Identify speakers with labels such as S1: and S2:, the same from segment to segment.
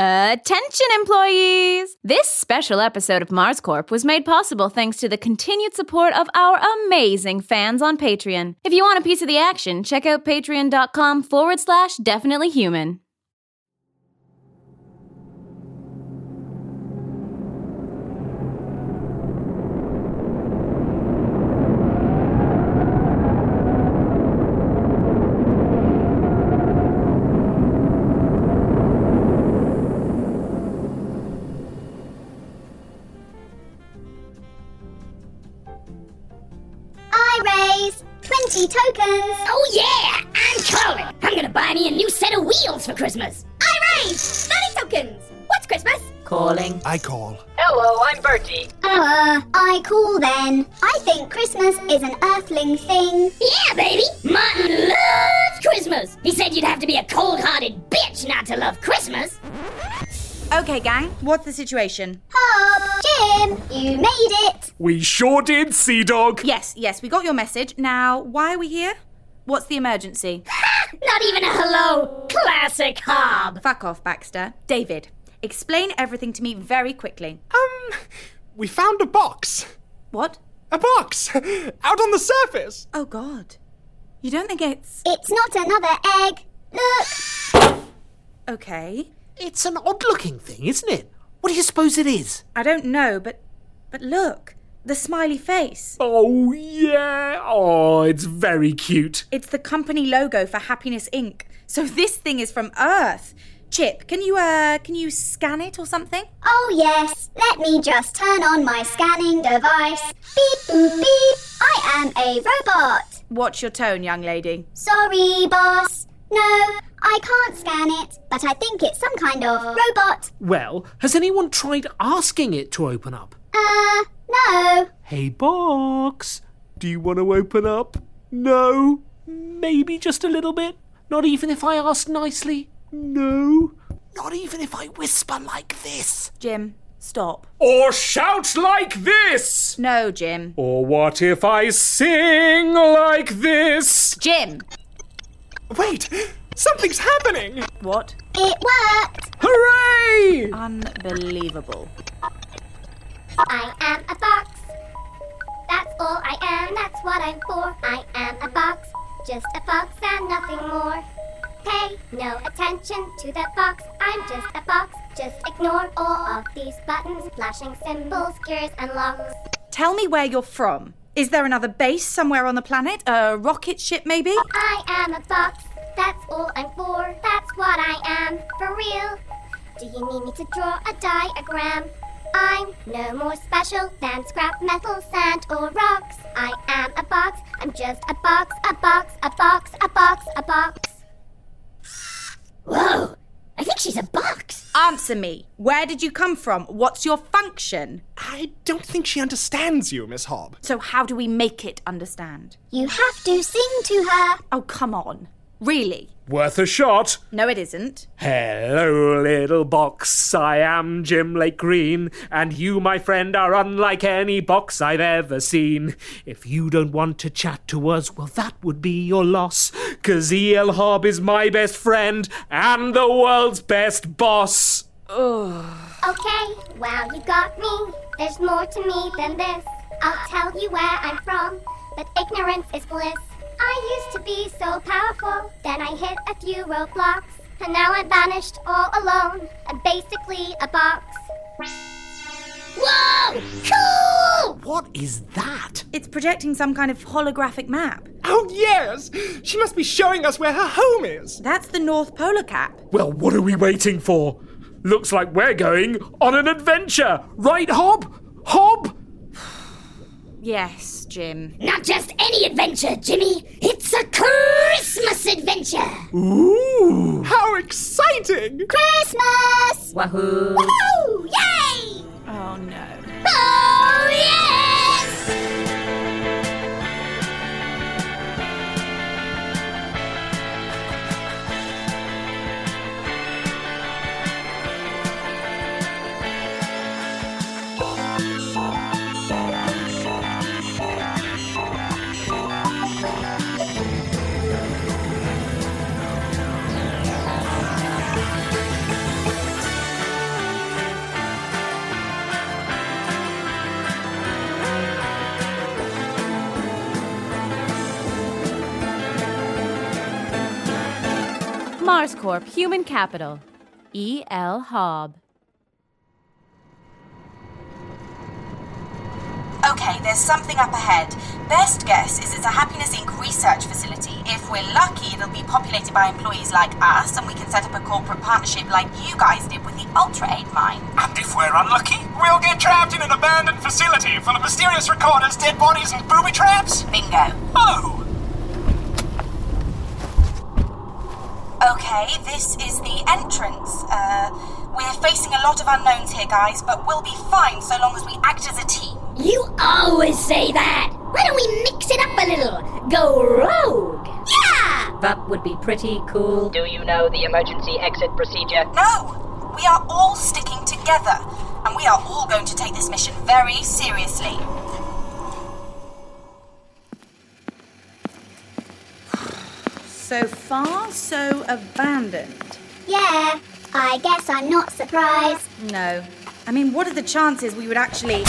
S1: Attention, employees! This special episode of Mars Corp was made possible thanks to the continued support of our amazing fans on Patreon. If you want a piece of the action, check out patreon.com forward slash definitely human.
S2: 20 tokens.
S3: Oh yeah! I'm Colin! I'm gonna buy me a new set of wheels for Christmas!
S2: I raise 30 tokens. What's Christmas?
S4: Calling.
S5: I call.
S4: Hello, I'm Bertie.
S2: Uh, I call then. I think Christmas is an earthling thing.
S3: Yeah, baby! Martin loves Christmas! He said you'd have to be a cold hearted bitch not to love Christmas!
S6: Okay, gang, what's the situation?
S2: Hob, Jim, you made it.
S5: We sure did, Sea Dog.
S6: Yes, yes, we got your message. Now, why are we here? What's the emergency?
S3: Not even a hello! Classic Hob!
S6: Fuck off, Baxter. David, explain everything to me very quickly.
S5: Um, we found a box.
S6: What?
S5: A box! Out on the surface!
S6: Oh, God. You don't think it's.
S2: It's not another egg. Look.
S6: Okay.
S7: It's an odd looking thing, isn't it? What do you suppose it is?
S6: I don't know, but. But look. The smiley face.
S5: Oh, yeah. Oh, it's very cute.
S6: It's the company logo for Happiness Inc. So this thing is from Earth. Chip, can you uh can you scan it or something?
S2: Oh, yes. Let me just turn on my scanning device. Beep, boop, beep. I am a robot.
S6: Watch your tone, young lady.
S2: Sorry, boss. No, I can't scan it, but I think it's some kind of robot.
S7: Well, has anyone tried asking it to open up?
S2: Uh, no.
S5: Hey, box. Do you want to open up? No.
S7: Maybe just a little bit? Not even if I ask nicely?
S5: No.
S7: Not even if I whisper like this?
S6: Jim, stop.
S5: Or shout like this!
S6: No, Jim.
S5: Or what if I sing like this?
S6: Jim!
S5: Wait! Something's happening!
S6: What?
S2: It worked.
S5: Hooray!
S6: Unbelievable.
S2: I am a fox. That's all I am, that's what I'm for. I am a fox, just a fox and nothing more. Pay no attention to the fox, I'm just a fox. Just ignore all of these buttons, flashing symbols, gears, and locks.
S6: Tell me where you're from. Is there another base somewhere on the planet? A rocket ship, maybe?
S2: I am a fox, that's all I'm for. That's what I am, for real. Do you need me to draw a diagram? I'm no more special than scrap metal, sand, or rocks. I am a box, I'm just a box, a box, a box, a box, a box.
S3: Whoa! I think she's a box!
S6: Answer me. Where did you come from? What's your function?
S5: I don't think she understands you, Miss Hobb.
S6: So, how do we make it understand?
S2: You have to sing to her.
S6: Oh, come on. Really?
S5: Worth a shot.
S6: No, it isn't.
S5: Hello, little box. I am Jim Lake Green, and you, my friend, are unlike any box I've ever seen. If you don't want to chat to us, well, that would be your loss, 'cause E.L. Hobb is my best friend and the world's best boss.
S2: Okay, well, you got me. There's more to me than this. I'll tell you where I'm from, but ignorance is bliss. I used to be so powerful, then I hit a few roadblocks, and now I'm banished all alone. I'm basically a box.
S3: Whoa! Cool!
S7: What is that?
S6: It's projecting some kind of holographic map.
S8: Oh, yes! She must be showing us where her home is.
S6: That's the North Polar Cap.
S5: Well, what are we waiting for? Looks like we're going on an adventure, right, Hob? Hob?
S6: Yes, Jim.
S3: Not just any adventure, Jimmy. It's a Christmas adventure.
S5: Ooh.
S8: How exciting!
S3: Christmas!
S1: Wahoo!
S3: Woohoo! Yay!
S6: Oh no.
S3: Oh, yes!
S1: Mars Corp Human Capital. E. L. Hobb.
S9: Okay, there's something up ahead. Best guess is it's a Happiness Inc. research facility. If we're lucky, it'll be populated by employees like us, and we can set up a corporate partnership like you guys did with the Ultra Aid mine.
S10: And if we're unlucky, we'll get trapped in an abandoned facility full of mysterious recorders, dead bodies, and booby traps?
S9: Bingo.
S10: Oh!
S9: Okay, this is the entrance. Uh, we're facing a lot of unknowns here, guys, but we'll be fine so long as we act as a team.
S3: You always say that. Why don't we mix it up a little? Go rogue. Yeah!
S4: That would be pretty cool. Do you know the emergency exit procedure?
S9: No! We are all sticking together, and we are all going to take this mission very seriously.
S6: So far, so abandoned.
S2: Yeah, I guess I'm not surprised.
S6: No. I mean, what are the chances we would actually.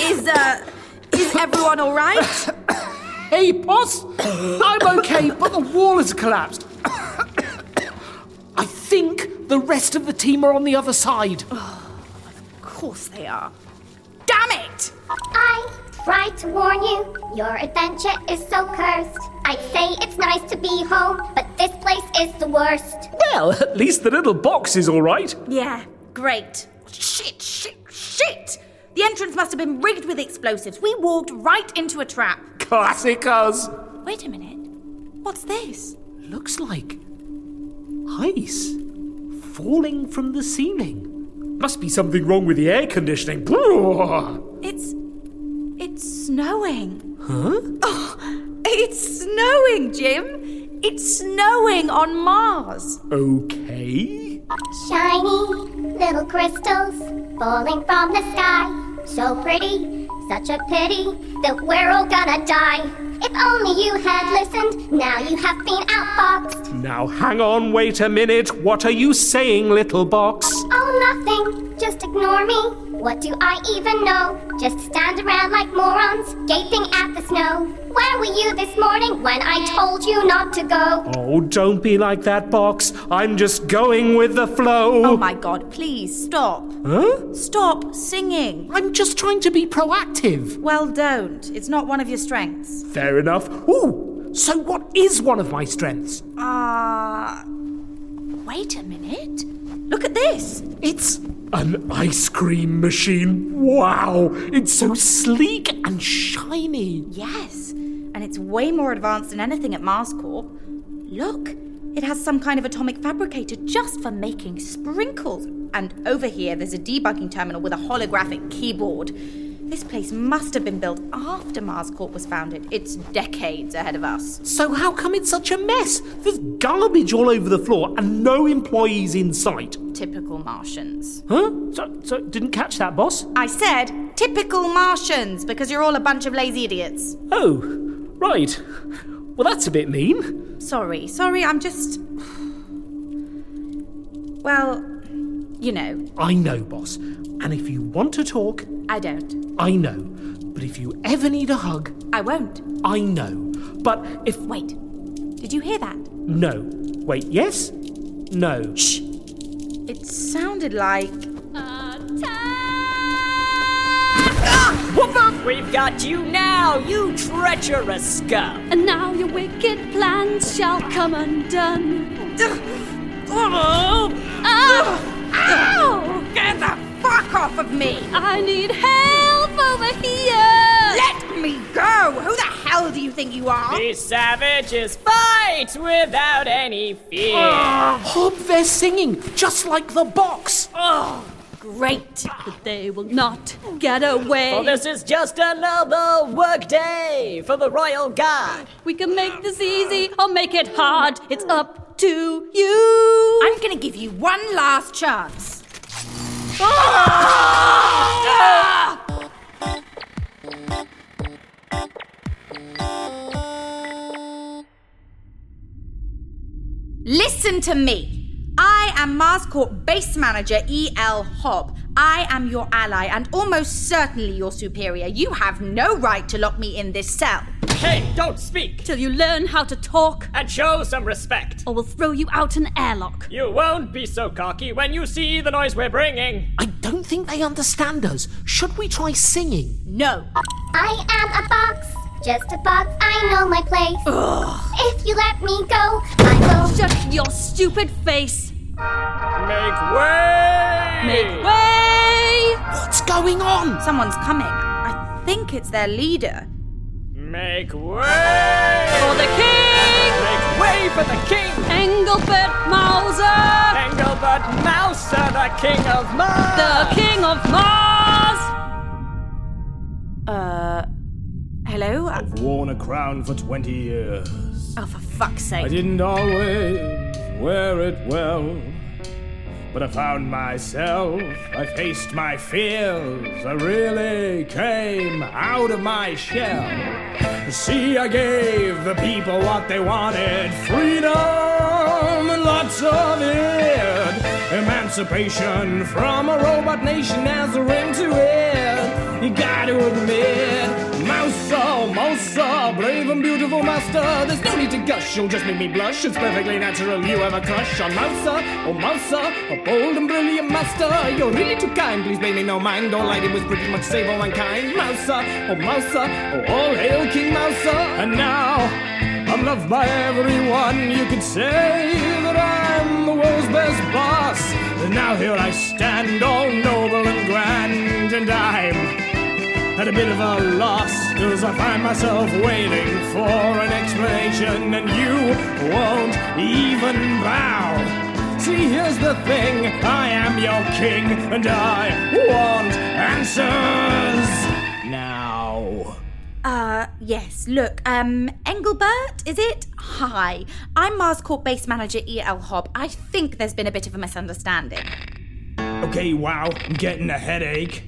S6: is, uh. Is everyone alright?
S7: Hey, boss! I'm okay, but the wall has collapsed. I think the rest of the team are on the other side.
S6: Of course they are. Damn it!
S2: I tried to warn you. Your adventure is so cursed. I'd say it's nice to be home, but this place is the worst.
S5: Well, at least the little box is all right.
S6: Yeah, great. Shit, shit, shit! The entrance must have been rigged with explosives. We walked right into a trap.
S5: Classic us.
S6: Wait a minute. What's this?
S7: Looks like ice falling from the ceiling.
S5: Must be something wrong with the air conditioning.
S6: It's. It's snowing.
S7: Huh?
S6: Oh, it's snowing, Jim! It's snowing on Mars.
S5: Okay.
S2: Shiny little crystals falling from the sky. So pretty, such a pity that we're all gonna die. If only you had listened, now you have been outboxed.
S5: Now hang on, wait a minute. What are you saying, little box?
S2: Oh, nothing, just ignore me. What do I even know? Just stand around like morons, gaping at the snow. Where were you this morning when I told you not to go?
S5: Oh, don't be like that, box. I'm just going with the flow.
S6: Oh my god, please stop.
S5: Huh?
S6: Stop singing.
S7: I'm just trying to be proactive.
S6: Well, don't. It's not one of your strengths.
S5: Fair enough.
S7: Ooh, so what is one of my strengths?
S6: Ah. wait a minute. Look at this.
S7: It's
S5: An ice cream machine. Wow, it's so
S7: sleek and shiny.
S6: Yes, and it's way more advanced than anything at Mars Corp. Look, it has some kind of atomic fabricator just for making sprinkles. And over here, there's a debugging terminal with a holographic keyboard. This place must have been built after Mars Corp was founded. It's decades ahead of us.
S7: So how come it's such a mess? There's garbage all over the floor and no employees in sight.
S6: Typical Martians.
S7: Huh? So, so didn't catch that, boss?
S6: I said typical Martians because you're all a bunch of lazy idiots.
S7: Oh, right. Well, that's a bit mean.
S6: Sorry, sorry, I'm just. Well, you know.
S7: I know, boss. And if you want to talk,
S6: I don't.
S7: I know. But if you ever need a hug,
S6: I won't.
S7: I know. But if.
S6: Wait. Did you hear that?
S7: No. Wait, yes? No.
S6: Shh. It sounded like.
S11: What the? We've got you now, you treacherous scum!
S12: And now your wicked plans shall come undone.
S6: Oh!
S12: Ow! Ow!
S6: Get the fuck off of me!
S12: I need help over here!
S6: Let me go! Who the hell do you think you are?
S11: These savages fight without any fear! Ah.
S7: Oh, Hob, they're singing, just like the box!
S12: Oh, great! But they will not get away.
S11: For this is just another workday for the Royal Guard.
S12: We can make this easy or make it hard. It's up to you.
S6: I'm gonna give you one last chance. Listen to me. I am Mars Corp base manager E.L. Hobb. I am your ally and almost certainly your superior. You have no right to lock me in this cell.
S11: Hey, don't speak!
S12: Till you learn how to talk,
S11: And show some respect!
S12: or we'll throw you out an airlock.
S11: You won't be so cocky when you see the noise we're bringing!
S7: I don't think they understand us. Should we try singing?
S6: No.
S2: I am a fox, just a fox. I know my place. If you let me go, I will.
S12: Shut your stupid face.
S11: Make way!
S12: Make way!
S7: What's going on?
S6: Someone's coming. I think it's their leader.
S11: Make way!
S12: For the king!
S11: Make way for the king!
S12: Engelbert Mauser!
S11: Engelbert Mauser, the king of Mars!
S12: The king of Mars!
S6: Uh. Hello?
S13: I've worn a crown for 20 years.
S6: Oh, for fuck's sake.
S13: I didn't always wear it well, but I found myself. I faced my fears. I really came out of my shell. See, I gave the people what they wanted freedom and lots of it. Emancipation from a robot nation as a ring to it. You gotta admit. Oh, brave and beautiful master. There's no need to gush, you'll just make me blush. It's perfectly natural you have a crush on Mouser, oh Mouser, a bold and brilliant master. You're really too kind, please pay me no mind. All I did was pretty much save all mankind. Mouser, oh Mouser, oh all hail King Mouser. And now I'm loved by everyone. You could say that I'm the world's best boss. And now here I stand, all noble and grand, and I'm at a bit of a loss, cause I find myself waiting for an explanation, and you won't even bow. See, here's the thing I am your king, and I want answers now.
S6: Uh, yes, look, um, Engelbert, is it? Hi, I'm Mars Corp base manager E.L. Hobb. I think there's been a bit of a misunderstanding.
S13: Okay, wow, I'm getting a headache.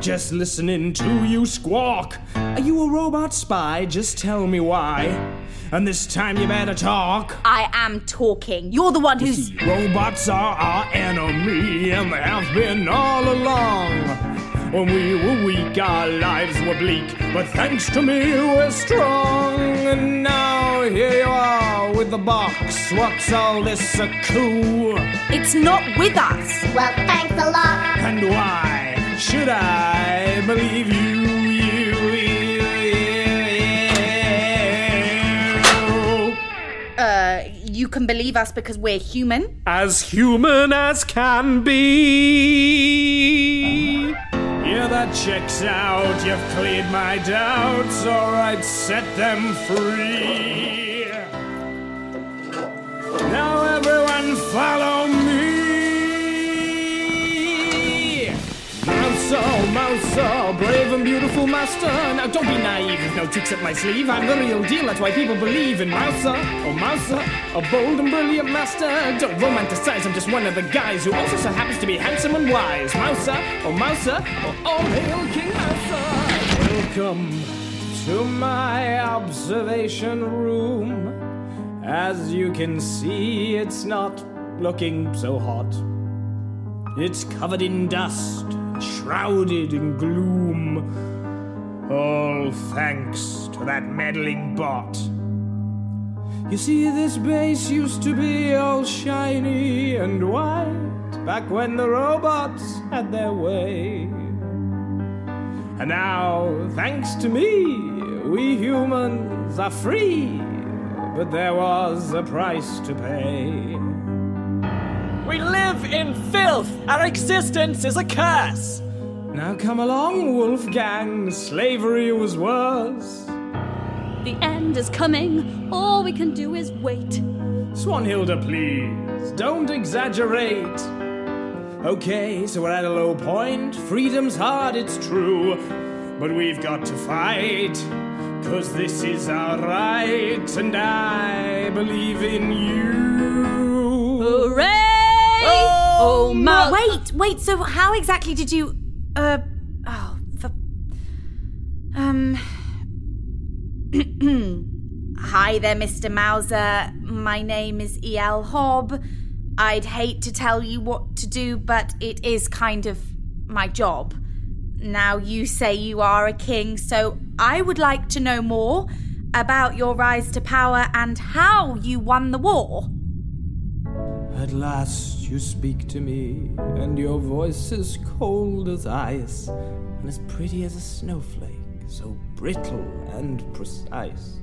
S13: Just listening to you squawk. Are you a robot spy? Just tell me why. And this time you better talk.
S6: I am talking. You're the one who's.
S13: See, robots are our enemy, and they have been all along. When we were weak, our lives were bleak, but thanks to me, we're strong. And now here you are with the box. What's all this a coup?
S6: It's not with us.
S2: Well, thanks a lot.
S13: And why should I believe you?
S6: Uh, you can believe us because we're human?
S5: As human as can be.
S13: Yeah, that checks out. You've cleared my doubts. Alright, set them free. Now, everyone, follow Mouser, brave and beautiful master. Now don't be naive with no tricks up my sleeve. I'm the real deal, that's why people believe in Mouser. Oh, Mouser, a bold and brilliant master. Don't romanticize, I'm just one of the guys who also so happens to be handsome and wise. Mouser, oh, Mouser, oh, all hail King Mouser. Welcome to my observation room. As you can see, it's not looking so hot. It's covered in dust, shrouded in gloom. All thanks to that meddling bot. You see, this base used to be all shiny and white back when the robots had their way. And now, thanks to me, we humans are free. But there was a price to pay.
S11: We live in filth! Our existence is a curse!
S13: Now come along, Wolfgang. Slavery was worse.
S12: The end is coming. All we can do is wait.
S13: Swanhilda, please, don't exaggerate. Okay, so we're at a low point. Freedom's hard, it's true. But we've got to fight. Cause this is our right, and I believe in you.
S12: My.
S6: Wait, wait, so how exactly did you. Uh. Oh, for. Um. Hi there, Mr. Mauser. My name is E.L. Hobb. I'd hate to tell you what to do, but it is kind of my job. Now you say you are a king, so I would like to know more about your rise to power and how you won the war.
S13: At last you speak to me, and your voice is cold as ice, and as pretty as a snowflake, so brittle and precise.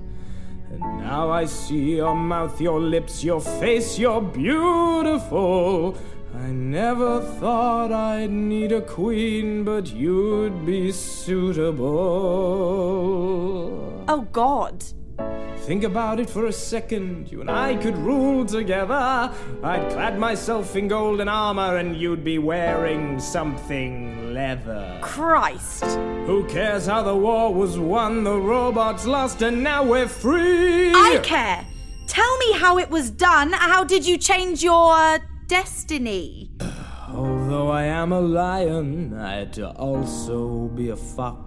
S13: And now I see your mouth, your lips, your face, you're beautiful. I never thought I'd need a queen, but you'd be suitable.
S6: Oh, God.
S13: Think about it for a second. You and I could rule together. I'd clad myself in golden armor, and you'd be wearing something leather.
S6: Christ.
S13: Who cares how the war was won? The robots lost, and now we're free.
S6: I care. Tell me how it was done. How did you change your uh, destiny?
S13: Although I am a lion, I had to also be a fox.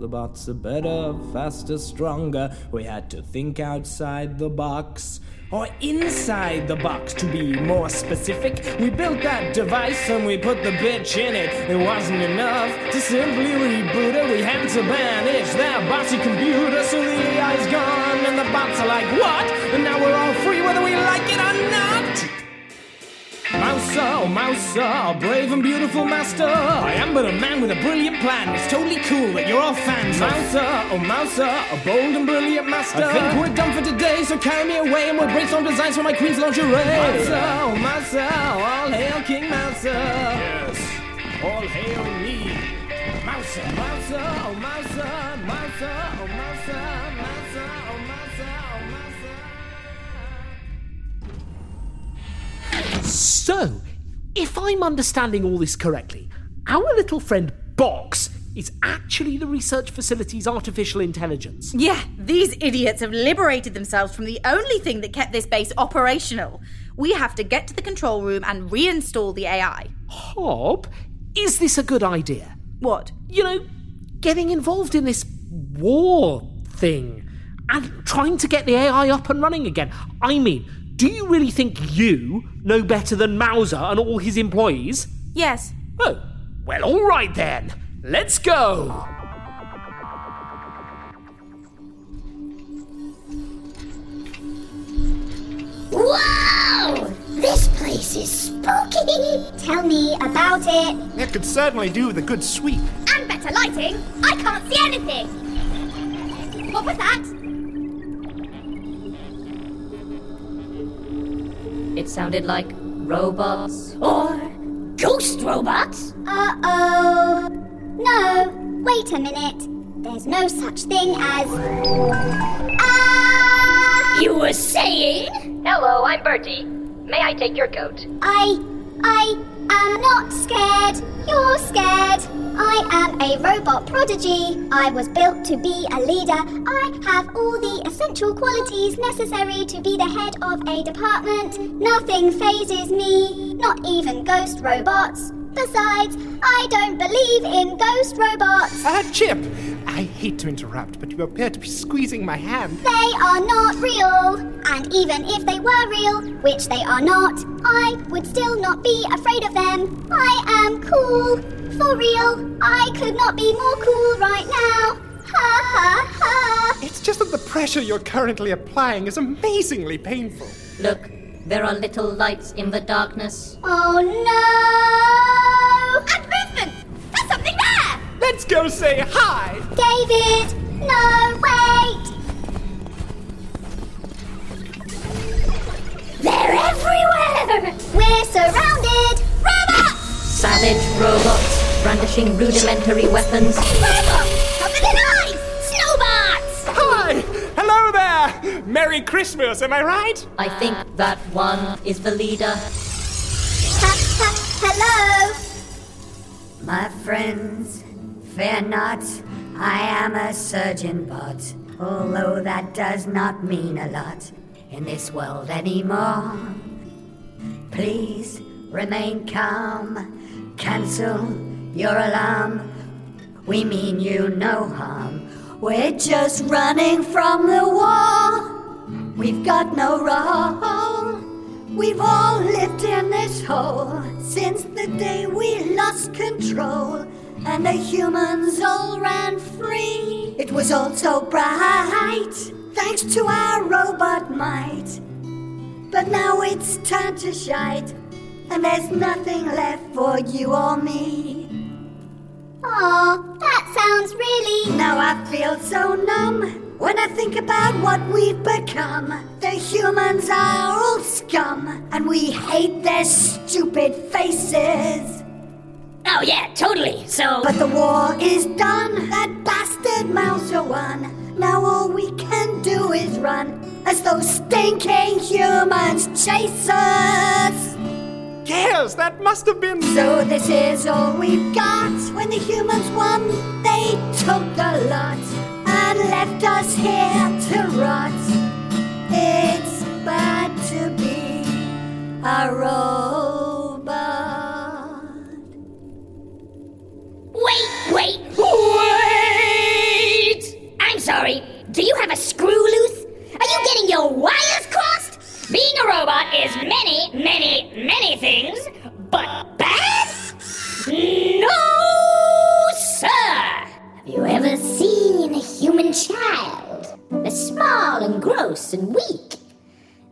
S13: The bots are better, faster, stronger. We had to think outside the box. Or inside the box, to be more specific. We built that device and we put the bitch in it. It wasn't enough to simply reboot it. We had to banish that bossy computer, so the AI's gone and the bots are like, what? And now we're all free whether we like it or not. Mouser, oh Mouser, brave and beautiful master. I am but a man with a brilliant plan. It's totally cool that you're all fans. Mouser, oh Mouser, a bold and brilliant master. I think we're done for today, so carry me away and we'll brainstorm designs for my queen's lingerie. Mouser, oh Mouser, all hail King Mouser. Yes, all hail me. Mouser, Mouser, oh Mouser, Mouser, oh Mouser,
S7: So, if I'm understanding all this correctly, our little friend Box is actually the research facility's artificial intelligence.
S6: Yeah, these idiots have liberated themselves from the only thing that kept this base operational. We have to get to the control room and reinstall the AI.
S7: Hob, is this a good idea?
S6: What?
S7: You know, getting involved in this war thing and trying to get the AI up and running again. I mean, do you really think you know better than Mauser and all his employees?
S6: Yes.
S7: Oh, well, all right then. Let's go.
S2: Whoa! This place is spooky! Tell me about it.
S8: It could certainly do with a good sweep.
S2: And better lighting. I can't see anything. What was that?
S4: It sounded like robots.
S3: Or ghost robots?
S2: Uh oh. No, wait a minute. There's no such thing as. Ah!
S3: You were saying?
S4: Hello, I'm Bertie. May I take your coat?
S2: I. I am not scared. You're scared.
S5: A robot prodigy. I was built to be a leader. I have all the essential qualities necessary to be the head of a department. Nothing phases me, not even ghost robots. Besides, I don't believe in ghost robots.
S8: Uh, Chip, I hate to interrupt, but you appear to be squeezing my hand.
S5: They are not real. And even if they were real, which they are not, I would still not be afraid of them. I am cool. For real. I could not be more cool right now. Ha ha ha.
S8: It's just that the pressure you're currently applying is amazingly painful.
S14: Look, there are little lights in the darkness.
S5: Oh no!
S15: And movement! There's something there!
S8: Let's go say hi!
S5: David! No, wait!
S3: They're everywhere!
S5: We're surrounded!
S15: Robots!
S14: Savage robots brandishing rudimentary weapons.
S15: Covered in eyes!
S3: Snowbots!
S8: Hi! Hello there! Merry Christmas, am I right?
S14: I think that one is the leader.
S5: Ha, ha, hello!
S16: My friends, fear not. I am a surgeon bot, although that does not mean a lot in this world anymore. Please remain calm. Cancel your alarm. We mean you no harm. We're just running from the war. We've got no role. We've all lived in this hole since the day we lost control and the humans all ran free. It was all so bright, thanks to our robot might. But now it's time to shite, and there's nothing left for you or me.
S5: Oh, that sounds really.
S16: Now I feel so numb when I think about what we've become. The humans are all scum, and we hate their stupid faces.
S3: Oh, yeah, totally. So.
S16: But the war is done. That bastard Mouser won. Now all we can do is run as those stinking humans chase us.
S8: Yes, that must have been.
S16: So this is all we've got. When the humans won, they took the lot and left us here to rot. It's bad to be a robot.
S3: Wait, wait, wait! I'm sorry. Do you have a screw loose? Are you getting your wires crossed? Being a robot is many, many, many things, but bad? No, sir! Have you ever seen a human child? They're small and gross and weak.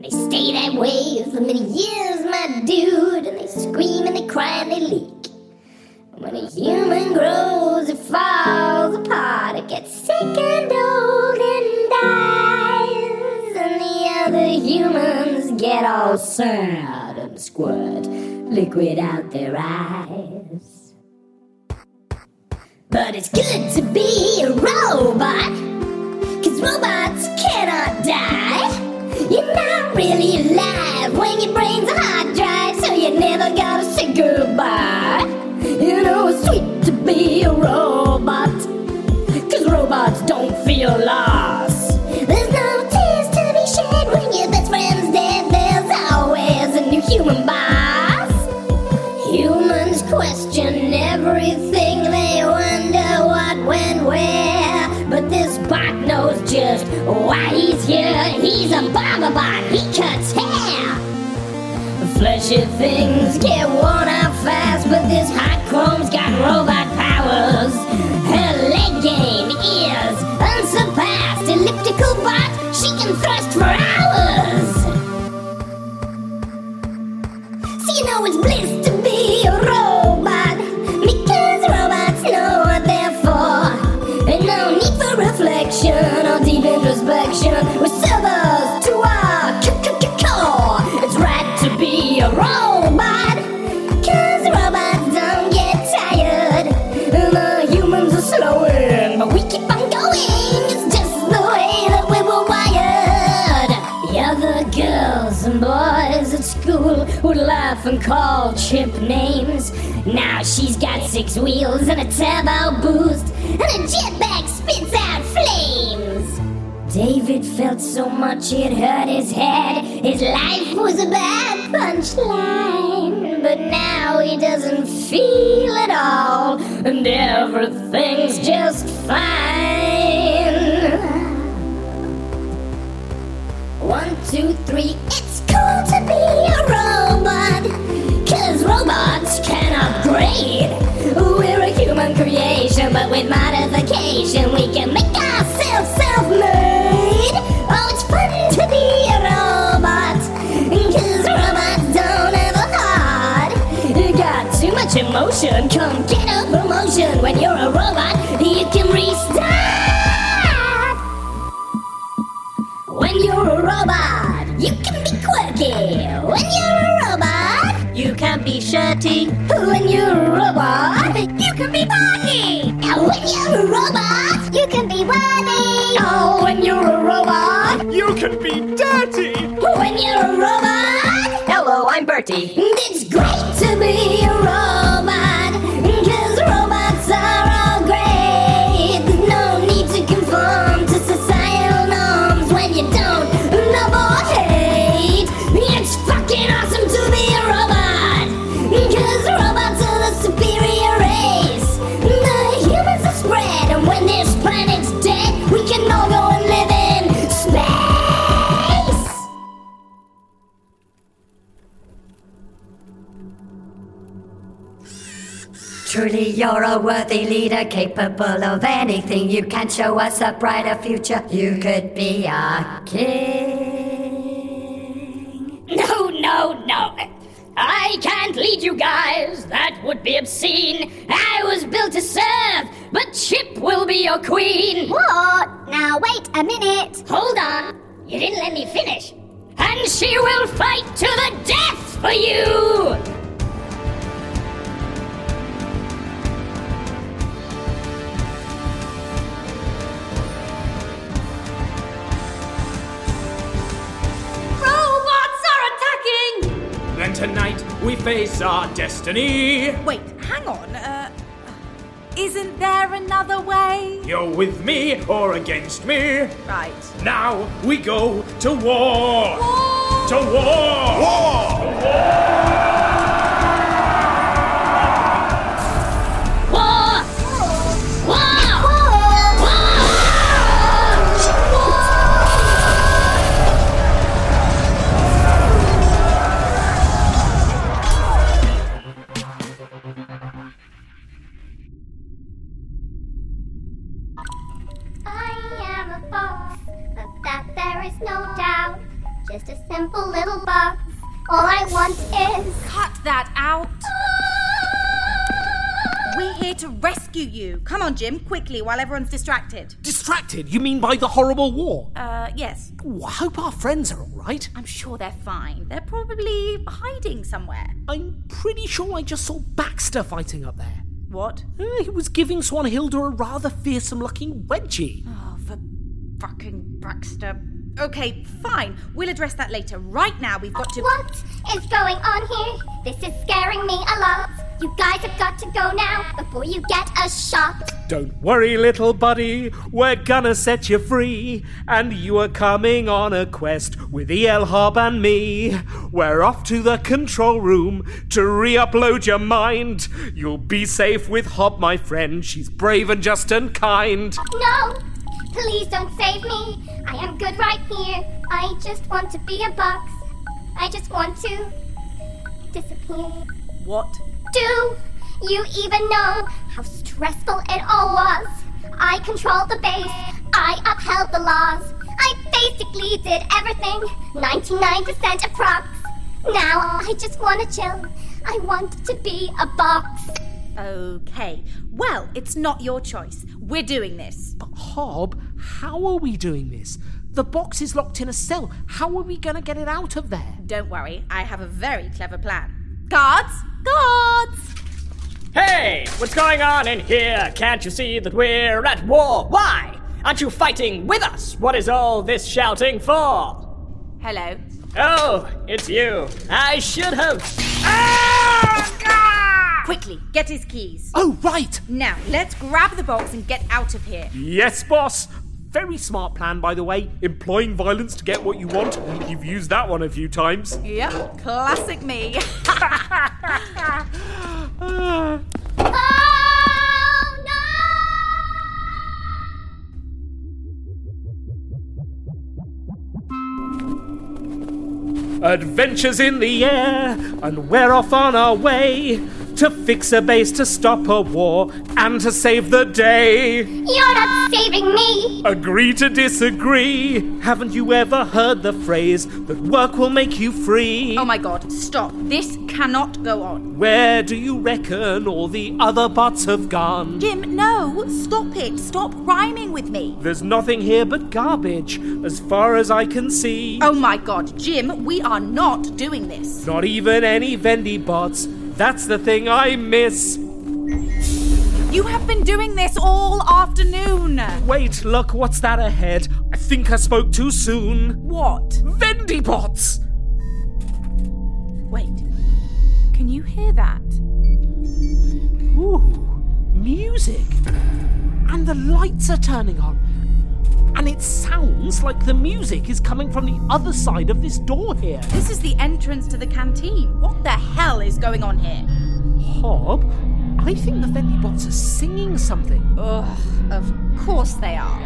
S3: They stay that way for many years, my dude, and they scream and they cry and they leak. When a human grows, it falls apart, it gets sick and old and dies. Other humans get all sad and squirt liquid out their eyes. But it's good to be a robot, cause robots cannot die. You're not really why he's a barber bot, he cuts hair. The fleshy things get worn out fast, but this hot chrome's got robot introspection. We're servers to our core. It's right to be a robot, cause robots don't get tired. And the humans are slowing, but we keep on going. It's just the way that we were wired. The other girls and boys at school would laugh and call Chip names. Now she's got six wheels and a turbo boost, and a flames. David felt so much it hurt his head. His life was a bad punchline. But now he doesn't feel it all, and everything's just fine. One, two, three, it's cool to be a robot. Cause robots can upgrade. We're a human creation, but with modification, we can make much come get a promotion. When you're a robot, you can restart. When you're a robot, you can be quirky. When you're a robot, you can be shirty. When you're a robot, you can be buggy. And when you're a robot, you're a
S16: worthy leader, capable of anything. You can show us a brighter future. You could be our king.
S11: No, no, no. I can't lead you guys. That would be obscene. I was built to serve, but Chip will be your queen.
S2: What? Now wait a minute.
S11: Hold on. You didn't let me finish. And she will fight to the death for you.
S13: Face our destiny.
S6: Wait, hang on. Uh, isn't there another way?
S13: You're with me or against me.
S6: Right.
S13: Now we go to war. To war.
S6: To War! You. Come on, Jim, quickly while everyone's distracted.
S7: Distracted? You mean by the horrible war?
S6: Uh, yes.
S7: Oh, I hope our friends are all right.
S6: I'm sure they're fine. They're probably hiding somewhere.
S7: I'm pretty sure I just saw Baxter fighting up there.
S6: What?
S7: Uh, he was giving Swanhilda a rather fearsome looking wedgie.
S6: Oh, for fucking Baxter. Okay, fine. We'll address that later. Right now, we've got to.
S2: What is going on here? This is scaring me a lot. You guys have got to go now before you get a shot.
S5: Don't worry, little buddy, we're gonna set you free. And you are coming on a quest with EL Hob and me. We're off to the control room to re upload your mind. You'll be safe with Hob, my friend. She's brave and just and kind.
S2: No! Please don't save me. I am good right here. I just want to be a box. I just want to disappear.
S6: What?
S2: Do you even know how stressful it all was? I controlled the base. I upheld the laws. I basically did everything. 99% approx. Now I just want to chill. I want to be a box.
S6: Okay. Well, it's not your choice. We're doing this.
S7: But Hob, how are we doing this? The box is locked in a cell. How are we going to get it out of there?
S6: Don't worry, I have a very clever plan. Guards! Guards!
S11: Hey, what's going on in here? Can't you see that we're at war? Why? Aren't you fighting with us? What is all this shouting for?
S6: Hello.
S11: Oh, it's you. I should have. Ah! Ah!
S6: Quickly, get his keys.
S7: Oh, right!
S6: Now, let's grab the box and get out of here.
S5: Yes, boss. Very smart plan, by the way. Employing violence to get what you want. You've used that one a few times.
S6: Yep, classic me.
S2: Oh,
S5: Adventures in the air, and we're off on our way to fix a base to stop a war and to save the day.
S2: You're not saving me!
S5: Agree to disagree. Haven't you ever heard the phrase that work will make you free?
S6: oh my god, stop. This cannot go on.
S5: Where do you reckon all the other bots have gone?
S6: Jim, no, stop it. Stop rhyming with me.
S5: There's nothing here but garbage, as far as I can see.
S6: Oh my god, Jim, we are not doing this.
S5: Not even any Vendy bots. That's the thing I miss.
S6: You have been doing this all afternoon.
S5: Wait, look, what's that ahead? I think I spoke too soon.
S6: What?
S5: Vendy bots!
S6: Wait. Can you hear that?
S7: Ooh, music. And the lights are turning on. And it sounds like the music is coming from the other side of this door here.
S6: This is the entrance to the canteen. What the hell is going on here?
S7: Hob, I think the Vendy bots are singing something.
S6: Ugh, of course they are.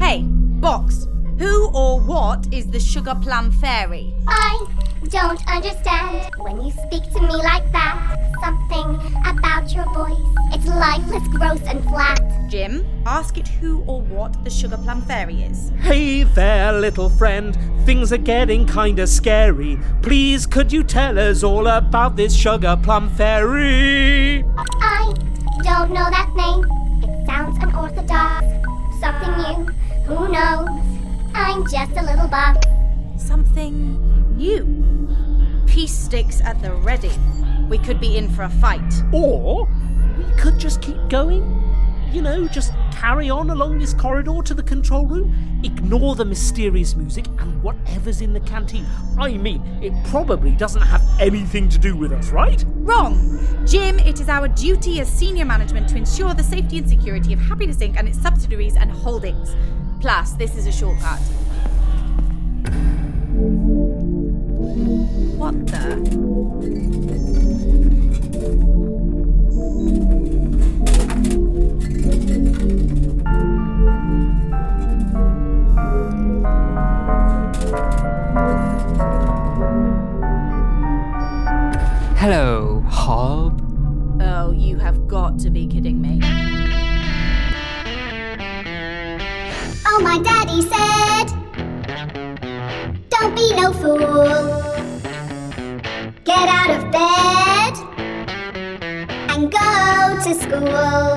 S6: Hey, Box, who or what is the Sugar Plum Fairy?
S2: I don't understand when you speak to me like that. Something about your voice. It's lifeless, gross, and flat.
S6: Jim, ask it who or what the Sugar Plum Fairy is.
S5: Hey there, little friend. Things are getting kinda scary. Please, could you tell us all about this sugar plum fairy?
S2: I don't know that name. It sounds unorthodox. Something new. Who knows? I'm just a little box.
S6: Something new. Peace sticks at the ready. We could be in for a fight.
S7: Or we could just keep going. You know, just carry on along this corridor to the control room. Ignore the mysterious music and whatever's in the canteen. I mean, it probably doesn't have anything to do with us, right?
S6: Wrong! Jim, it is our duty as senior management to ensure the safety and security of Happiness Inc. and its subsidiaries and holdings. Plus, this is a shortcut. What the?
S17: Hello, Hob.
S6: Oh, you have got to be kidding me.
S2: Oh, my daddy said, Don't be no fool. To school.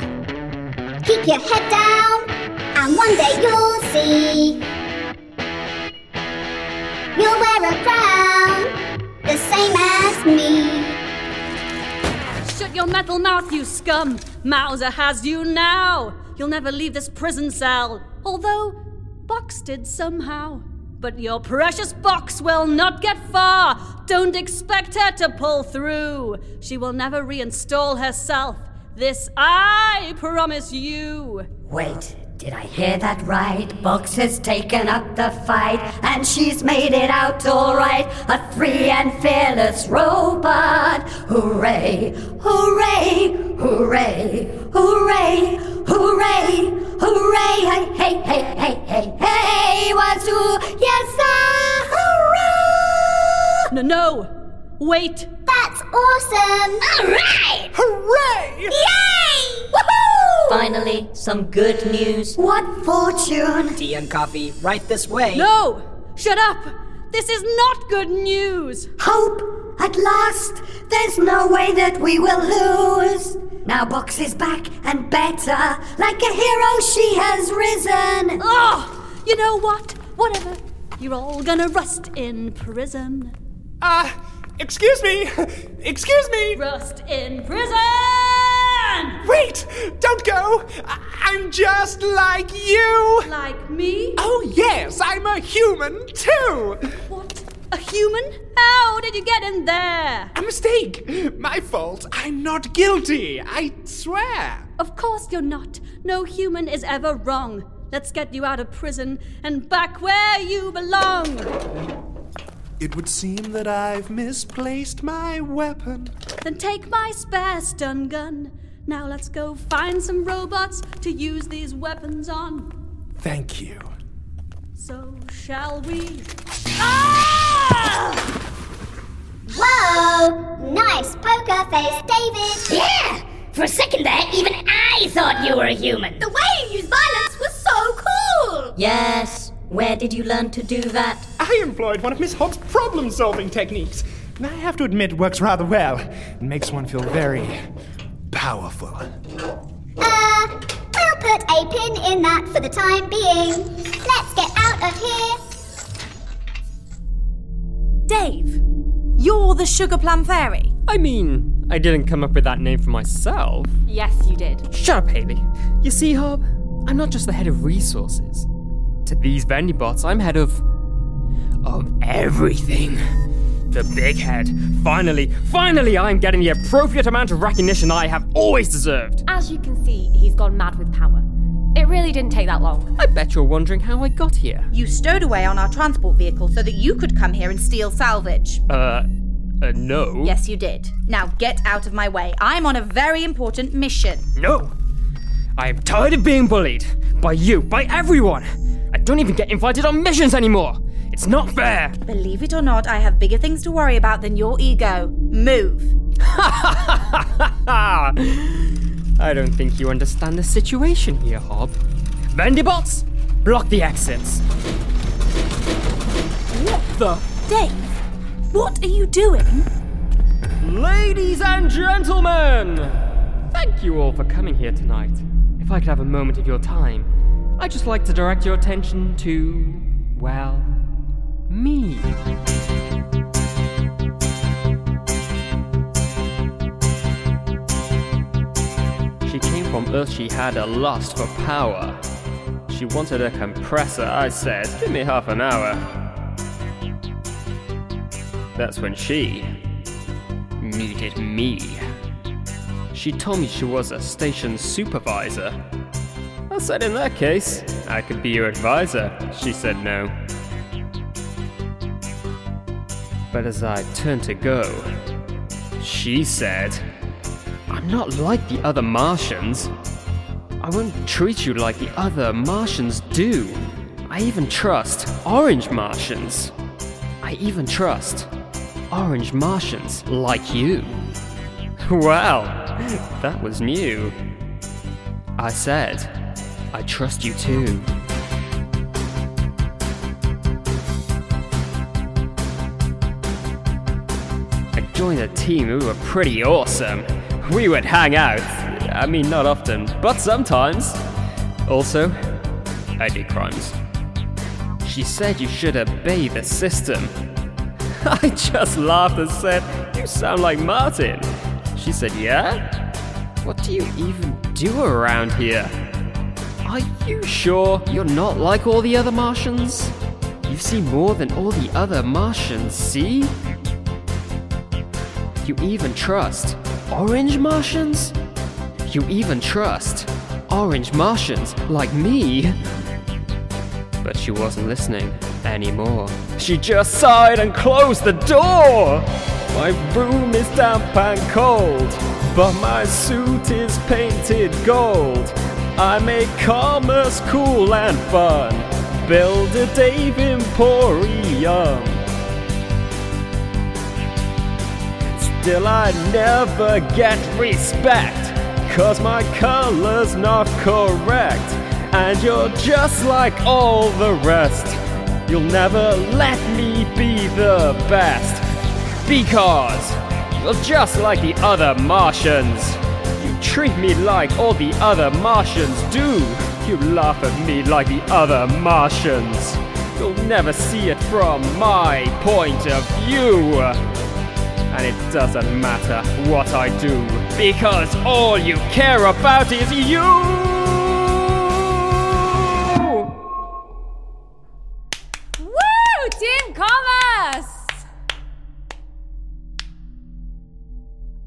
S2: Keep your head down, and one day you'll see. You'll wear a crown, the same as me.
S12: Shut your metal mouth, you scum! Mauser has you now! You'll never leave this prison cell, although Box did somehow. But your precious Box will not get far! Don't expect her to pull through! She will never reinstall herself. This I promise you!
S16: Wait, did I hear that right? Box has taken up the fight, and she's made it out all right. A free and fearless robot. Hooray! Hooray! Hooray! Hooray! Hooray! Hooray! Hey, hey, hey, hey, hey, hey! Wazoo! Yes, ah! Hooray!
S12: No, no! Wait!
S2: That's awesome!
S3: Alright!
S8: Hooray!
S3: Yay! Woohoo! Finally, some good news.
S16: What fortune!
S4: Tea and coffee right this way.
S12: No! Shut up! This is not good news!
S16: Hope! At last! There's no way that we will lose! Now Box is back and better. Like a hero, she has risen.
S12: Oh! You know what? Whatever. You're all gonna rust in prison.
S8: Uh, excuse me! Excuse me!
S12: Rust in prison!
S8: Wait! Don't go! I'm just like you!
S12: Like me?
S8: Oh, yes, I'm a human too!
S12: What? A human? How did you get in there?
S8: A mistake! My fault. I'm not guilty, I swear.
S12: Of course you're not. No human is ever wrong. Let's get you out of prison and back where you belong.
S8: It would seem that I've misplaced my weapon.
S12: Then take my spare stun gun. Now let's go find some robots to use these weapons on.
S8: Thank you.
S12: So shall we? Ah!
S2: Whoa! Nice poker face, David!
S11: Yeah! For a second there, even I thought you were a human.
S3: The way you use violence was so cool!
S16: Yes. Where did you learn to do that?
S8: I employed one of Miss Hob's problem solving techniques. And I have to admit, it works rather well. It makes one feel very powerful.
S2: Uh, we'll put a pin in that for the time being. Let's get out of here.
S6: Dave, you're the Sugar Plum Fairy.
S18: I mean, I didn't come up with that name for myself.
S6: Yes, you did.
S18: Shut up, Haley. You see, Hob, I'm not just the head of resources. To these vending bots, I'm head of. of everything. The big head. Finally, finally, I'm getting the appropriate amount of recognition I have always deserved.
S19: As you can see, he's gone mad with power. It really didn't take that long.
S18: I bet you're wondering how I got here.
S6: You stowed away on our transport vehicle so that you could come here and steal salvage.
S18: Uh, uh, no.
S6: Yes, you did. Now get out of my way. I'm on a very important mission.
S18: No. I am tired of being bullied. By you, by everyone. I don't even get invited on missions anymore. It's not fair.
S6: Believe it or not, I have bigger things to worry about than your ego. Move.
S18: I don't think you understand the situation here, Hob. Vendibots, block the exits. What the?
S6: Dave, what are you doing?
S18: Ladies and gentlemen! Thank you all for coming here tonight. If I could have a moment of your time, I'd just like to direct your attention to, well, me. She came from Earth, she had a lust for power. She wanted a compressor, I said, give me half an hour. That's when she needed me. She told me she was a station supervisor. I said, in that case, I could be your advisor. She said no. But as I turned to go, she said, I'm not like the other Martians. I won't treat you like the other Martians do. I even trust orange Martians. I even trust orange Martians like you. Wow, that was new. I said, I trust you too. Joined a team who were pretty awesome. We would hang out. I mean, not often, but sometimes. Also, I did crimes. She said you should obey the system. I just laughed and said, You sound like Martin. She said, Yeah? What do you even do around here? Are you sure you're not like all the other Martians? You've seen more than all the other Martians, see? You even trust orange Martians? You even trust orange Martians like me? But she wasn't listening anymore. She just sighed and closed the door! My room is damp and cold, but my suit is painted gold. I make commerce cool and fun. Build a Dave Emporium. Still, I never get respect, cause my color's not correct. And you're just like all the rest. You'll never let me be the best. Because you're just like the other Martians. You treat me like all the other Martians do. You laugh at me like the other Martians. You'll never see it from my point of view. And it doesn't matter what I do, because all you care about is you!
S1: Woo! Team Commerce!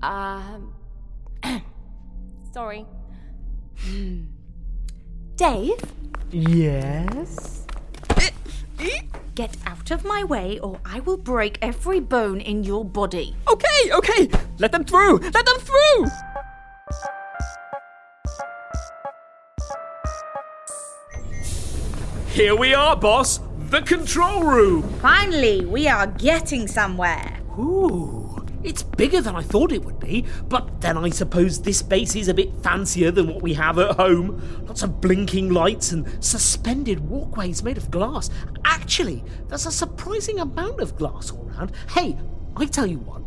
S1: Um. sorry.
S6: Dave,
S7: Yes?
S6: Get out of my way or I will break every bone in your body.
S18: Okay, okay! Let them through! Let them through!
S5: Here we are, boss. The control room.
S6: Finally, we are getting somewhere.
S7: Ooh, it's bigger than I thought it would be, but then I suppose this base is a bit fancier than what we have at home. Lots of blinking lights and suspended walkways made of glass. Actually, there's a surprising amount of glass all around. Hey, I tell you what,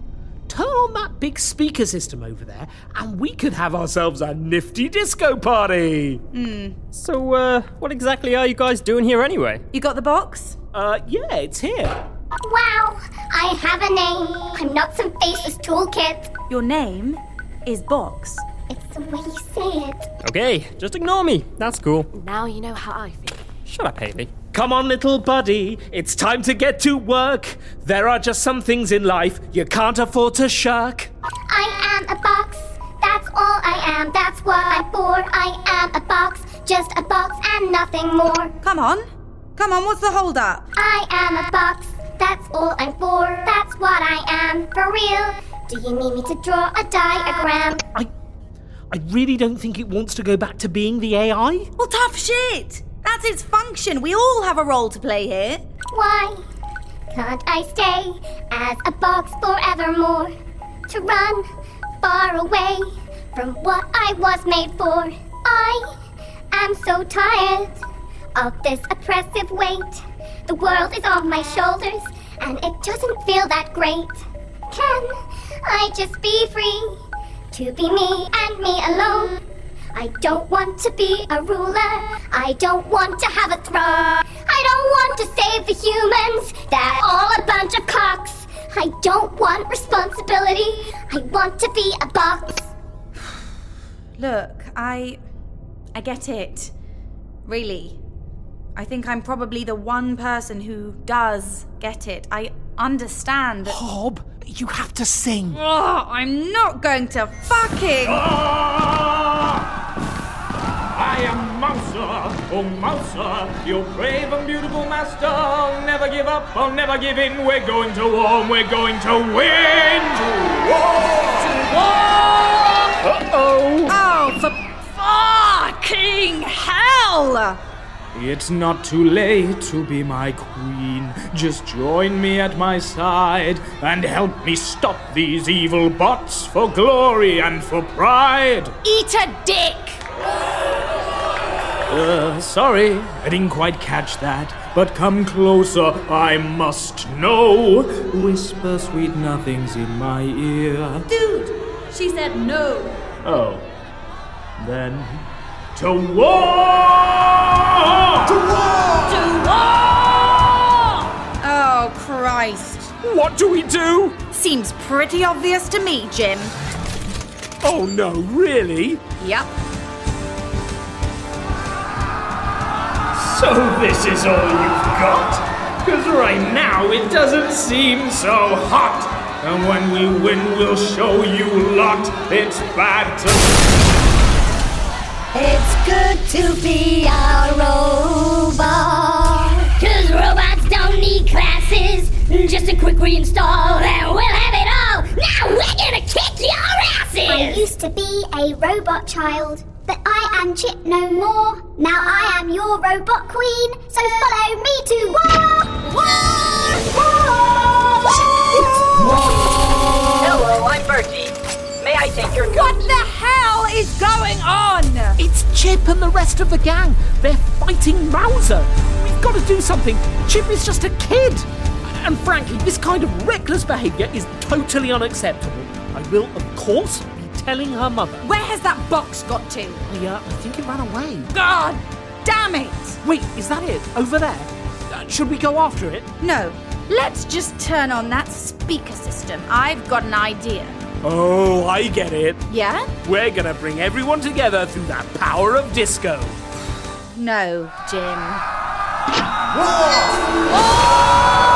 S7: turn on that big speaker system over there, and we could have ourselves a nifty disco party.
S6: Hmm.
S18: So, uh, what exactly are you guys doing here anyway?
S6: You got the box?
S7: Uh, yeah, it's here.
S2: Wow, I have a name. I'm not some faceless toolkit.
S6: Your name is Box.
S2: It's the way you say it.
S18: Okay, just ignore me. That's cool.
S19: Now you know how I feel.
S18: Shut up, Haley.
S5: Come on, little buddy. It's time to get to work. There are just some things in life you can't afford to shirk.
S2: I am a box. That's all I am. That's what I'm for. I am a box. Just a box and nothing more.
S6: Come on. Come on, what's the hold up?
S2: I am a box. That's all I'm for. That's what I am. For real. Do you need me to draw a diagram?
S7: I I really don't think it wants to go back to being the AI.
S6: Well, tough shit. That's its function. We all have a role to play here.
S2: Why can't I stay as a box forevermore? To run far away from what I was made for. I am so tired of this oppressive weight. The world is on my shoulders and it doesn't feel that great. Can I just be free to be me and me alone? I don't want to be a ruler. I don't want to have a throne. I don't want to save the humans. They're all a bunch of cocks. I don't want responsibility. I want to be a box.
S6: Look, I. I get it. Really. I think I'm probably the one person who does get it. I understand. that-
S7: Hob, you have to sing.
S6: Ugh, I'm not going to fucking. Ah!
S13: I am Mauser, oh Mauser, your brave and beautiful master. I'll never give up, I'll never give in. We're going to war, we're going to win. To war! To war! Uh-oh!
S6: Oh, for fucking hell!
S13: It's not too late to be my queen. Just join me at my side and help me stop these evil bots for glory and for pride.
S6: Eat a dick!
S13: Uh, sorry, I didn't quite catch that. But come closer, I must know. Whisper sweet nothings in my ear.
S12: Dude, she said no.
S13: Oh. Then. To war! To war! To war!
S6: Oh, Christ.
S5: What do we do?
S6: Seems pretty obvious to me, Jim.
S5: Oh no, really?
S6: Yep.
S13: So this is all you've got? Because right now it doesn't seem so hot. And when we win, we'll show you lot. It's bad to.
S3: It's good to be a robot.
S11: Cause robots don't need classes. Just a quick reinstall and we'll have it all. Now we're gonna kick your asses!
S2: I used to be a robot child, but I am Chip no more. Now I am your robot queen, so follow me to war! War! War! War!
S4: Hello, I'm Bertie. May I take your
S6: What the hell is going on?
S7: It's Chip and the rest of the gang. They're fighting Mauser. We've got to do something. Chip is just a kid. And frankly, this kind of reckless behaviour is totally unacceptable. I will, of course, be telling her mother.
S6: Where has that box got to?
S7: I, uh, I think it ran away.
S6: God damn it!
S7: Wait, is that it? Over there? Uh, should we go after it?
S6: No,
S20: Let's just turn on that speaker system. I've got an idea.
S7: Oh, I get it.
S20: Yeah?
S7: We're gonna bring everyone together through that power of disco.
S20: No, Jim.
S19: Endless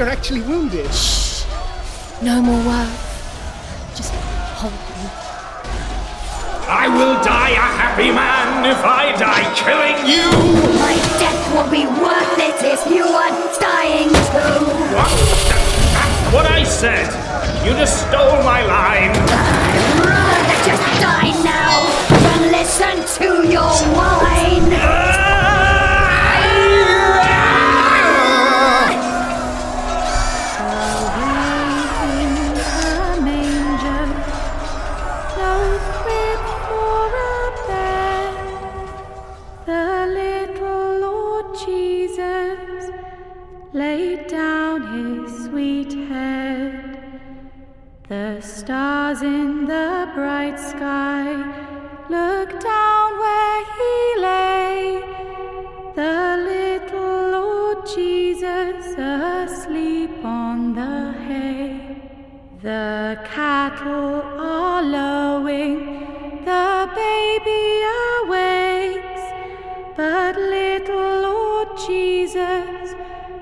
S16: you're actually wounded.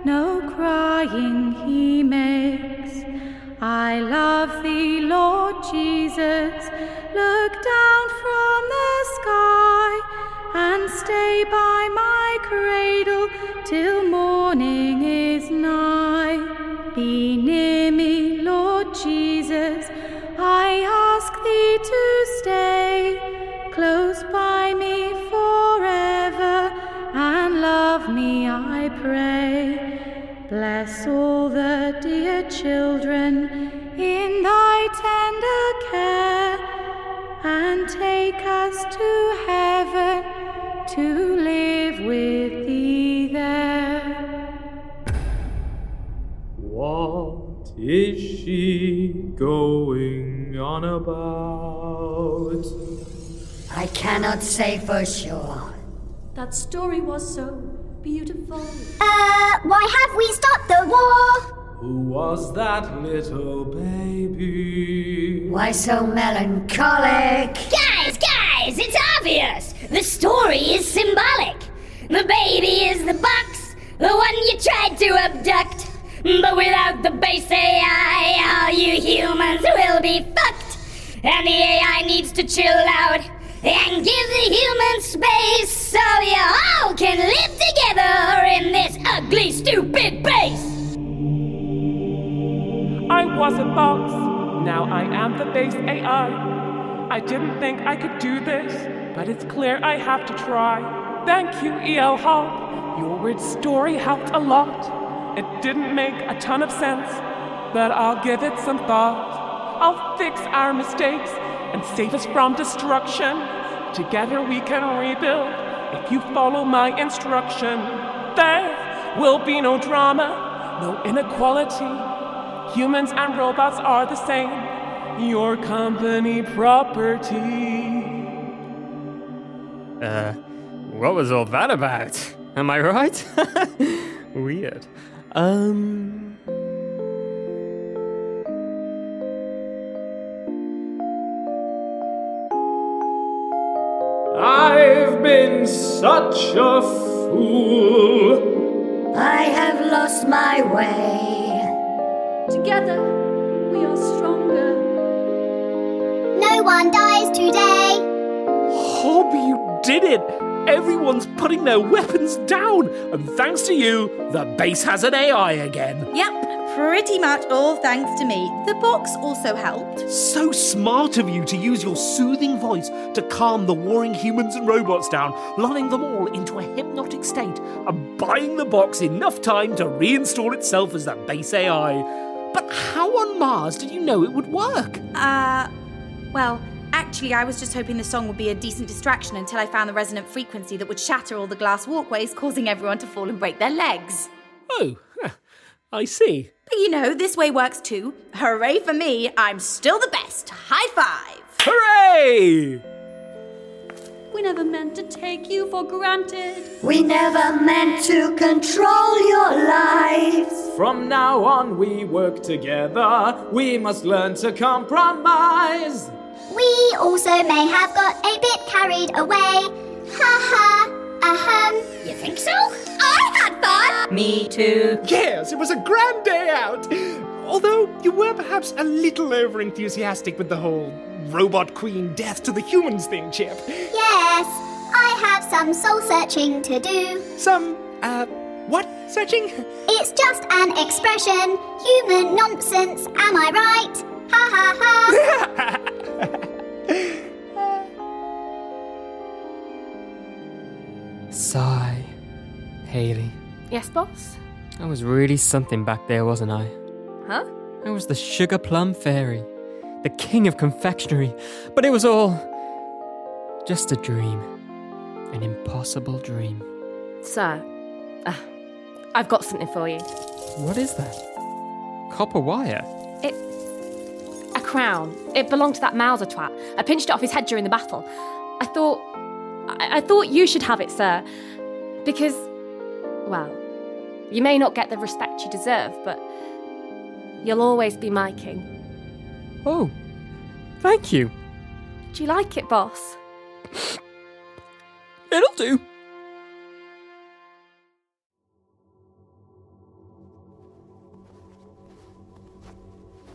S21: No
S6: crying he makes. I love thee, Lord Jesus, look down from the sky and stay by my cradle till morning is nigh. Be near me, Lord Jesus, I ask thee to Bless all the dear children in thy tender care and take us to heaven to live with thee there.
S13: What is she going on about?
S19: I cannot say for sure.
S12: That story was so beautiful.
S5: Uh, why have we stopped the war?
S13: Who was that little baby?
S19: Why so melancholic?
S3: Guys, guys, it's obvious! The story is symbolic. The baby is the box, the one you tried to abduct. But without the base AI, all you humans will be fucked. And the AI needs to chill out and give the humans space so you all can live together in this ugly, stupid base.
S22: I was a box, now I am the base AI. I didn't think I could do this, but it's clear I have to try. Thank you, E.L. Hall. Your weird story helped a lot. It didn't make a ton of sense, but I'll give it some thought. I'll fix our mistakes and save us from destruction. Together we can rebuild if you follow my instruction. There will be no drama, no inequality. Humans and robots are the same, your company property.
S18: Uh, what was all that about? Am I right? Weird. Um.
S13: Been such a fool.
S19: I have lost my way.
S12: Together, we are stronger.
S5: No one dies today.
S7: Hob, you did it! Everyone's putting their weapons down, and thanks to you, the base has an AI again.
S20: Yep,
S6: pretty much all thanks to me. The box also helped.
S7: So smart of you to use your soothing voice to calm the warring humans and robots down, lulling them all into a hypnotic state and buying the box enough time to reinstall itself as that base AI. But how on Mars did you know it would work?
S6: Uh, well, actually, I was just hoping the song would be a decent distraction until I found the resonant frequency that would shatter all the glass walkways, causing everyone to fall and break their legs.
S7: Oh, I see.
S6: But you know, this way works too. Hooray for me, I'm still the best. High five!
S7: Hooray!
S12: We never meant to take you for granted.
S16: We never meant to control your lives.
S13: From now on, we work together. We must learn to compromise.
S2: We also may have got a bit carried away. Ha ha, ahem.
S11: You think so? I had fun!
S8: Me too. Yes, it was a grand day out. Although you were perhaps a little over enthusiastic with the whole robot queen death to the humans thing, Chip.
S2: Yes, I have some soul searching to do.
S8: Some, uh, what searching?
S2: It's just an expression. Human nonsense, am I right? Ha ha ha.
S17: Sigh. Haley,
S19: Yes, boss?
S17: I was really something back there, wasn't I?
S19: Huh?
S17: I was the sugar plum fairy, the king of confectionery, but it was all just a dream. An impossible dream.
S19: Sir, uh, I've got something for you.
S17: What is that? Copper wire?
S19: It. A crown. It belonged to that Mauser twat. I pinched it off his head during the battle. I thought. I, I thought you should have it, sir. Because. Well, you may not get the respect you deserve, but. You'll always be my king.
S17: Oh, thank you.
S19: Do you like it, boss?
S17: It'll do.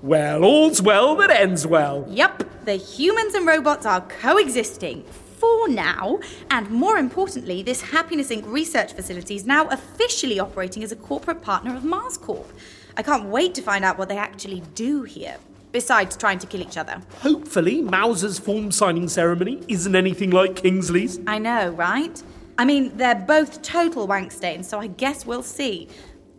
S5: Well, all's well that ends well.
S6: Yup, the humans and robots are coexisting for now, and more importantly, this Happiness Inc. research facility is now officially operating as a corporate partner of Mars Corp. I can't wait to find out what they actually do here, besides trying to kill each other.
S5: Hopefully, Mauser's form signing ceremony isn't anything like Kingsley's.
S6: I know, right? I mean, they're both total wank stains, so I guess we'll see.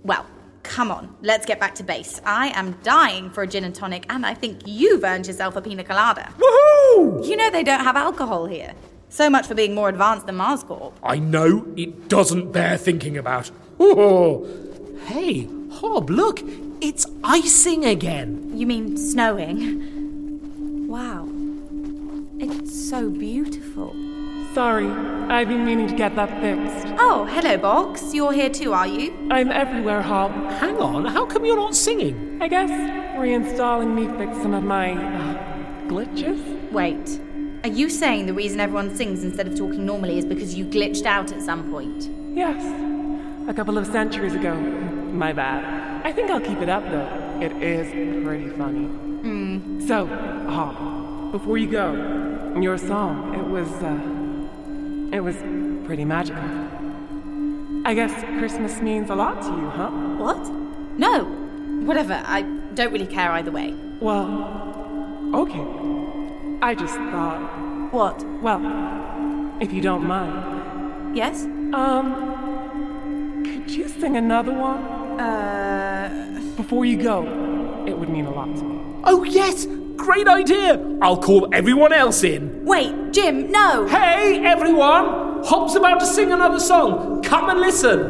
S6: Well, come on, let's get back to base. I am dying for a gin and tonic, and I think you've earned yourself a pina colada.
S5: Woohoo!
S6: You know they don't have alcohol here. So much for being more advanced than Mars Corp.
S5: I know it doesn't bear thinking about. Oh,
S7: Hey, Hob, look! It's icing again.
S6: You mean snowing? Wow. It's so beautiful.
S22: Sorry, I've been meaning to get that fixed.
S6: Oh, hello, Box. You're here too, are you?
S22: I'm everywhere, Hob.
S7: Hang on, how come you're not singing?
S22: I guess reinstalling me fixed some of my uh, glitches.
S6: Wait. Are you saying the reason everyone sings instead of talking normally is because you glitched out at some point?
S22: Yes, a couple of centuries ago. My bad. I think I'll keep it up though. It is pretty funny.
S6: Hmm.
S22: So, Hob, before you go, your song, it was, uh, it was pretty magical. I guess Christmas means a lot to you, huh?
S6: What? No. Whatever. I don't really care either way.
S22: Well, okay. I just thought.
S6: What?
S22: Well, if you don't mind.
S6: Yes?
S22: Um, could you sing another one?
S6: Uh.
S22: Before you go, it would mean a lot to me.
S5: Oh, yes! Great idea! I'll call everyone else in.
S6: Wait, Jim, no!
S5: Hey, everyone! Hob's about to sing another song. Come and listen.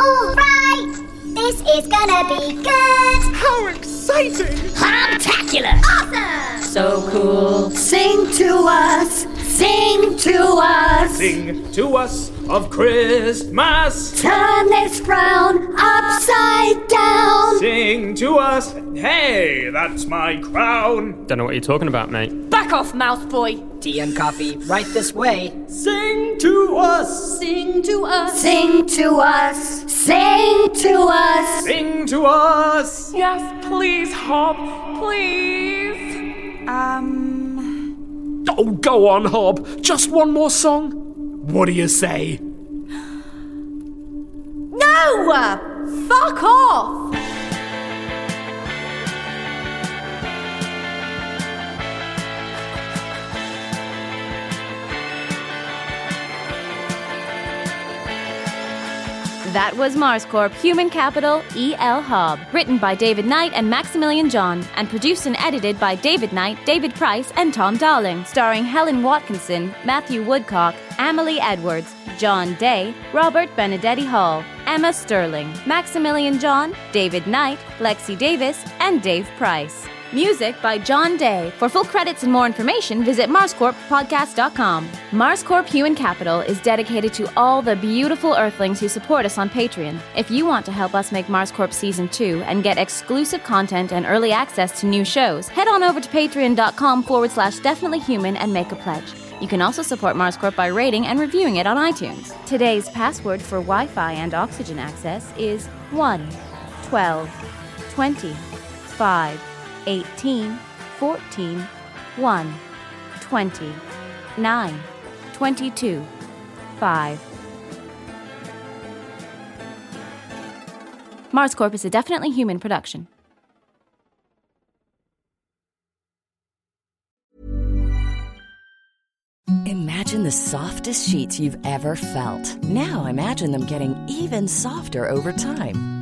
S2: All right, this is gonna be good.
S8: How exciting!
S11: Spectacular!
S2: Awesome!
S16: So cool. Sing to us. Sing to us.
S13: Sing to us of Christmas.
S16: Turn this frown upside down.
S13: Sing to us. Hey, that's my crown.
S18: Don't know what you're talking about, mate.
S19: Back off, mouth boy!
S4: Tea and coffee right this way.
S13: Sing to us.
S12: Sing to us.
S16: Sing to us. Sing to us.
S13: Sing to us.
S22: Yes, please, Hob. Please.
S6: Um.
S5: Oh, go on, Hob. Just one more song. What do you say?
S6: No! Fuck off!
S1: That was Mars Corp Human Capital E.L. Hobb, written by David Knight and Maximilian John, and produced and edited by David Knight, David Price, and Tom Darling, starring Helen Watkinson, Matthew Woodcock, Amelie Edwards, John Day, Robert Benedetti Hall, Emma Sterling, Maximilian John, David Knight, Lexi Davis, and Dave Price. Music by John Day. For full credits and more information, visit MarsCorpPodcast.com. MarsCorp Human Capital is dedicated to all the beautiful Earthlings who support us on Patreon. If you want to help us make MarsCorp Season 2 and get exclusive content and early access to new shows, head on over to patreon.com forward slash definitely human and make a pledge. You can also support MarsCorp by rating and reviewing it on iTunes. Today's password for Wi Fi and oxygen access is 1 12 20 5 18 14 1 20 9 22 5 Mars Corp is a definitely human production.
S23: Imagine the softest sheets you've ever felt. Now imagine them getting even softer over time.